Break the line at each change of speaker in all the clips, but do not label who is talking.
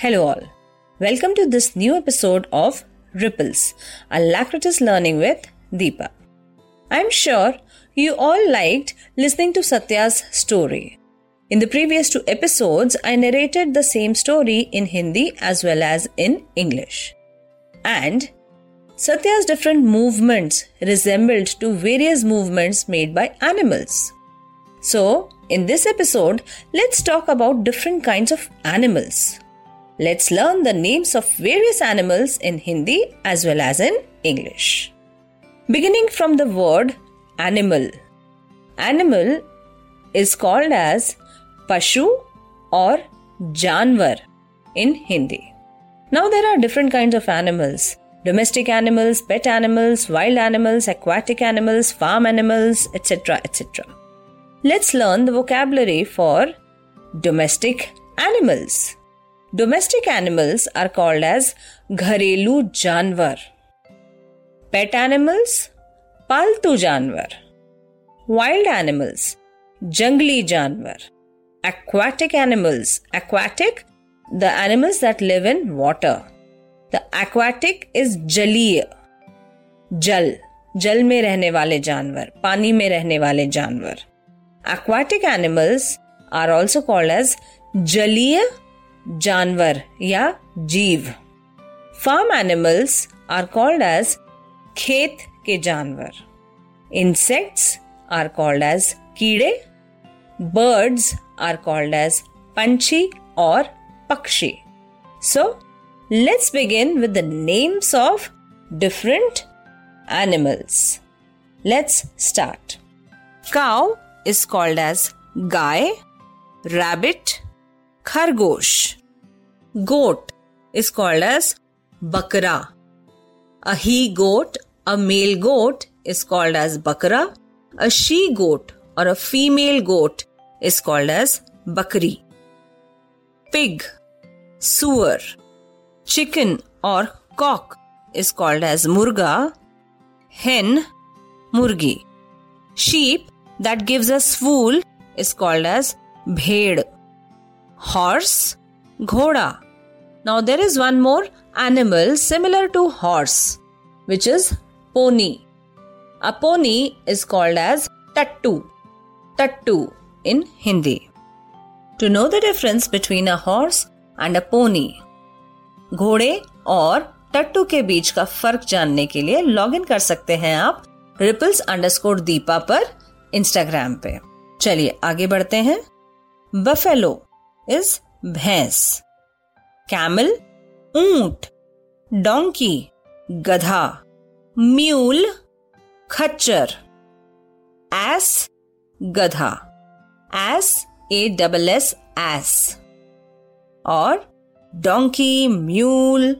Hello, all. Welcome to this new episode of Ripples, Alacritus Learning with Deepa. I'm sure you all liked listening to Satya's story. In the previous two episodes, I narrated the same story in Hindi as well as in English. And Satya's different movements resembled to various movements made by animals. So, in this episode, let's talk about different kinds of animals. Let's learn the names of various animals in Hindi as well as in English. Beginning from the word animal. Animal is called as pashu or Janwar in Hindi. Now there are different kinds of animals. Domestic animals, pet animals, wild animals, aquatic animals, farm animals, etc. etc. Let's learn the vocabulary for domestic animals. Domestic animals are called as घरेलू जानवर Pet animals पालतू जानवर Wild animals जंगली जानवर Aquatic animals aquatic the animals that live in water the aquatic is जलीय जल जल में रहने वाले जानवर पानी में रहने वाले जानवर aquatic animals are also called as जलीय जानवर या जीव। Farm animals are called as खेत के जानवर। इंसेक्ट्स आर कॉल्ड एज कीड़े। बर्ड्स आर कॉल्ड एज पंछी और पक्षी। So let's begin with the names of different animals let's start cow is called as guy rabbit Khargosh. Goat is called as Bakra. A he goat, a male goat is called as Bakra. A she goat or a female goat is called as Bakri. Pig, Suar. Chicken or cock is called as Murga. Hen, Murgi. Sheep that gives us wool is called as Bhed horse, ghoda. Now there is one more animal similar to horse, which is pony. A pony is called as tattu. Tattu in Hindi. To know the difference between a horse and a pony, घोड़े और टट्टू के बीच का फ़र्क जानने के लिए log in कर सकते हैं आप रिपल्स अंडरस्कोर दीपा पर इंस्टाग्राम पे चलिए आगे बढ़ते हैं बफेलो इज़ भैंस। कैमल ऊँट। डोंकी गधा। म्यूल खच्चर। एस गधा। Ass A double S ass और डोंकी म्यूल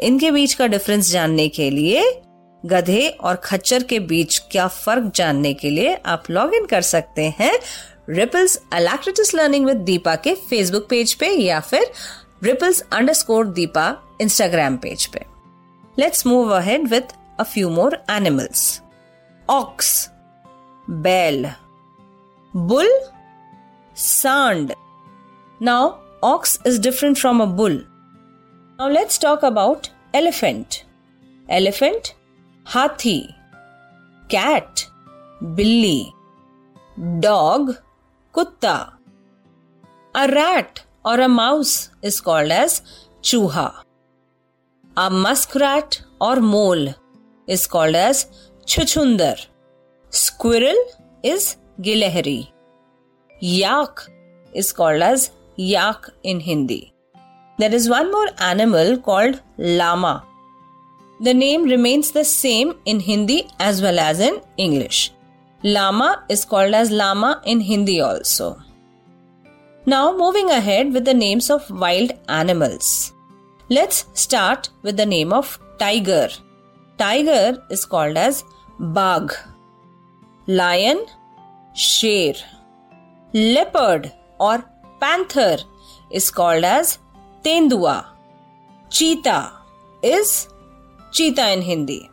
इनके बीच का डिफरेंस जानने के लिए गधे और खच्चर के बीच क्या फ़र्क जानने के लिए आप लॉग इन कर सकते हैं रिपल्स अलाक्रिटिस लर्निंग विद दीपा के फेसबुक पेज पे या फिर Ripples underscore Deepa Instagram page पे। Let's move ahead with a few more animals ox बैल बुल सांड now ox is different from a bull now let's talk about elephant elephant हाथी, cat, बिल्ली, dog, कुत्ता, a rat और a mouse is called as चूहा। A muskrat और mole is called as छुछुंदर। Squirrel is गिलहरी। Yak is called as yak in Hindi. There is one more animal called llama The name remains the same in Hindi as well as in English. Lama is called as Lama in Hindi also. Now, moving ahead with the names of wild animals. Let's start with the name of tiger. Tiger is called as bag. Lion, sher. Leopard or panther is called as tendua. Cheetah is cheetah in Hindi.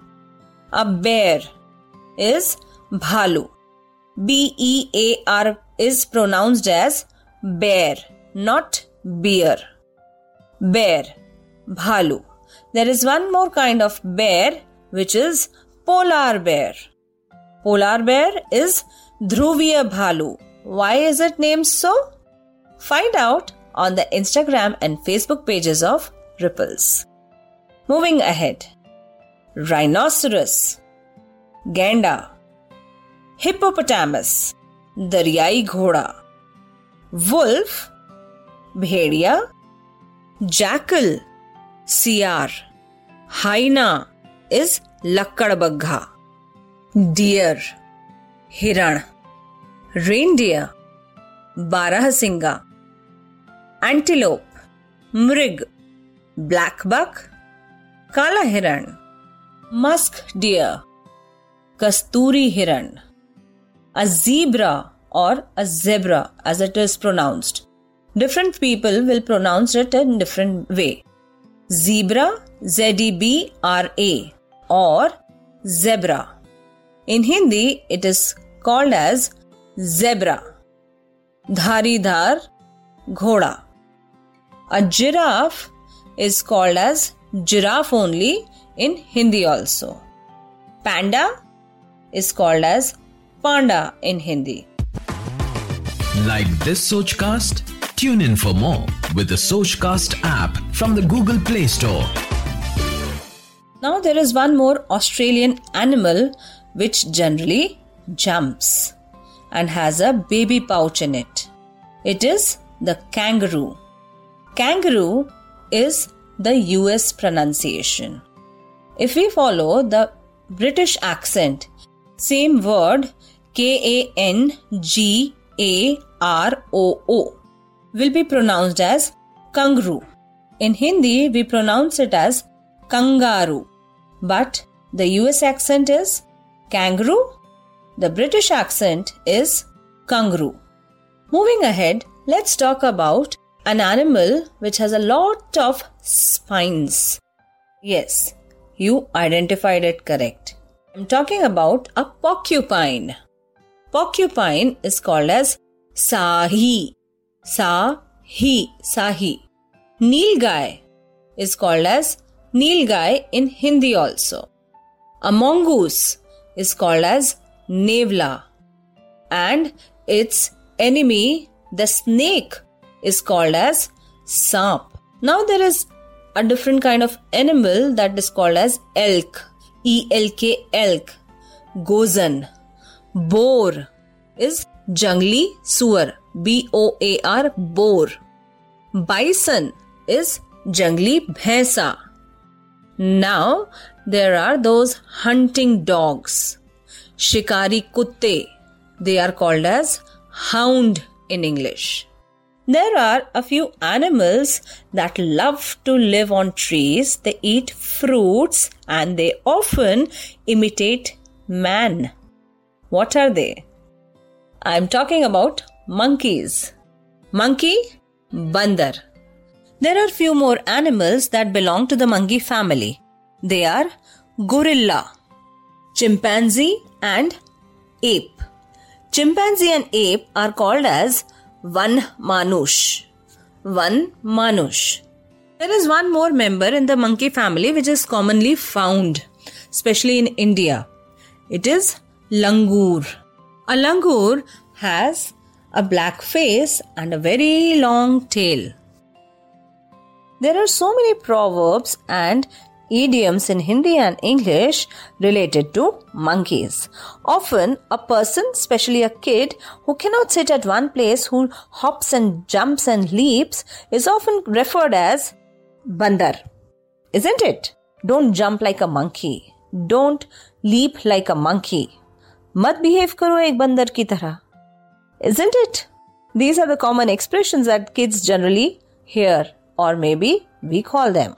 A bear is Bhalu. B E A R is pronounced as bear, not beer. bear, bhalu. There is one more kind of bear which is polar bear. Polar bear is Dhruviya Bhalu. Why is it named so? Find out on the Instagram and Facebook pages of Ripples. Moving ahead. Rhinoceros गेंडा hippopotamus दरियाई घोड़ा wolf भेड़िया jackal सियार hyena is लक्कड़बग्घा deer हिरण reindeer बारहसिंगा antelope मृग black buck काला हिरण। Musk deer, kasturi hiran, a zebra or a zebra as it is pronounced different people will pronounce it in different way. Zebra, Z-E-B-R-A or zebra. In Hindi, it is called as zebra. Dharidhar ghoda. A giraffe is called as giraffe only in Hindi also. Panda is called as panda in Hindi.
Like this Sochcast? Tune in for more with the Sochcast app from the Google Play Store.
Now there is one more Australian animal which generally jumps and has a baby pouch in it. It is the kangaroo. Kangaroo is the US pronunciation. If we follow the British accent, same word K A N G A R O O will be pronounced as kangaroo. In Hindi, we pronounce it as kangaroo. But the US accent is kangaroo. The British accent is kangaroo. Moving ahead, let's talk about an animal which has a lot of spines. Yes, you identified it correct. I'm talking about a porcupine. Porcupine is called as sahi Sahi, Sahi. Nilgai is called as Nilgai in Hindi also. A mongoose is called as Nevla. And its enemy, the snake, is called as Samp. Now there is a different kind of animal that is called as elk. E L K elk. Gozan. Boar is jungly suar. B O A R boar. Bison is jungli bhesa. Now there are those hunting dogs. Shikari kutte. They are called as hound in English. There are a few animals that love to live on trees. They eat fruits and they often imitate man. What are they? I'm talking about monkeys. Monkey, bandar. There are few more animals that belong to the monkey family. They are gorilla, chimpanzee and ape. Chimpanzee and ape are called as one manush. One manush. There is one more member in the monkey family which is commonly found, especially in India. It is langur. A langur has a black face, and a very long tail. There are so many proverbs and idioms in Hindi and English related to monkeys. Often, a person, especially a kid, who cannot sit at one place, who hops and jumps and leaps, is often referred as bandar. Isn't it? Don't jump like a monkey. Don't leap like a monkey. मत behave करो एक बंदर की तरह isn't it? These are the common expressions that kids generally hear, or maybe we call them.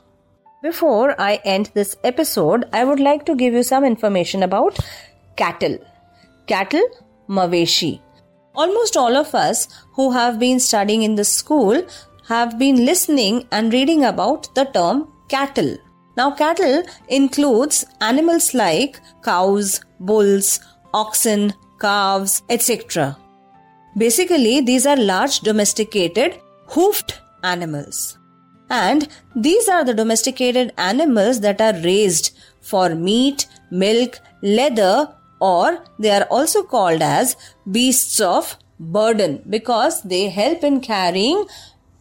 Before I end this episode, I would like to give you some information about cattle. Cattle, Maveshi. Almost all of us who have been studying in the school have been listening and reading about the term cattle. Now, cattle includes animals like cows, bulls, oxen, calves, etc. Basically, these are large domesticated hoofed animals. And these are the domesticated animals that are raised for meat, milk, leather, or they are also called as beasts of burden because they help in carrying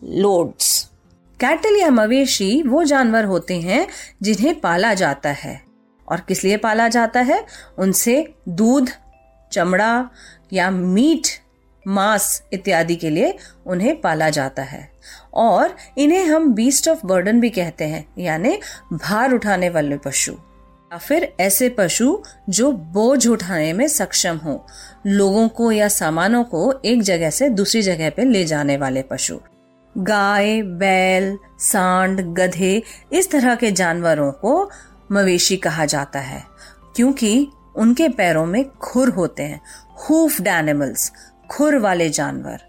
loads. Cattle या मवेशी वो जानवर होते हैं जिन्हें पाला जाता है और किस लिए पाला जाता है उनसे दूध चमड़ा या मीट मांस इत्यादि के लिए उन्हें पाला जाता है। और इन्हें हम बीस्ट ऑफ़ बर्डन भी कहते हैं, यानी भार उठाने वाले पशु। या फिर ऐसे पशु जो बोझ उठाने में सक्षम हो, लोगों को या सामानों को एक जगह से दूसरी जगह पे ले जाने वाले पशु। गाय, बैल, सांड, गधे, इस तरह के जानवरों को मवेशी कहा जाता है, क्योंकि उनके पैरों में खुर होते हैं हूफ्ड एनिमल्स खुर वाले जानवर,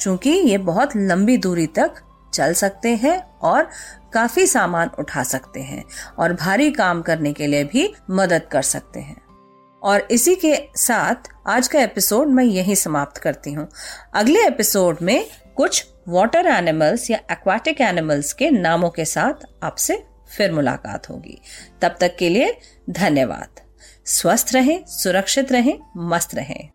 चूँकि ये बहुत लंबी दूरी तक चल सकते हैं और काफ़ी सामान उठा सकते हैं और भारी काम करने के लिए भी मदद कर सकते हैं। और इसी के साथ आज का एपिसोड मैं यही समाप्त करती हूँ। अगले एपिसोड में कुछ वाटर एनिमल्स या एक्वाटिक एनिमल्स के नामों के साथ आपसे फिर मुलाकात होगी। तब तक के लिए धन्यवाद। स्वस्थ रहें, सुरक्षित रहें, मस्त रहें।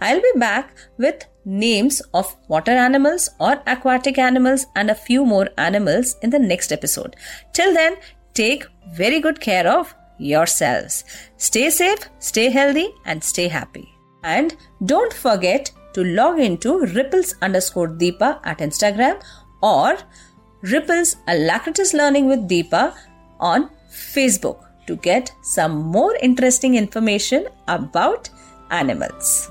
I'll be back with names of water animals or aquatic animals and a few more animals in the next episode. Till then, take very good care of yourselves. Stay safe, stay healthy, and stay happy. And don't forget to log into ripples underscore Deepa at Instagram or ripples alacritus learning with Deepa on Facebook to get some more interesting information about animals.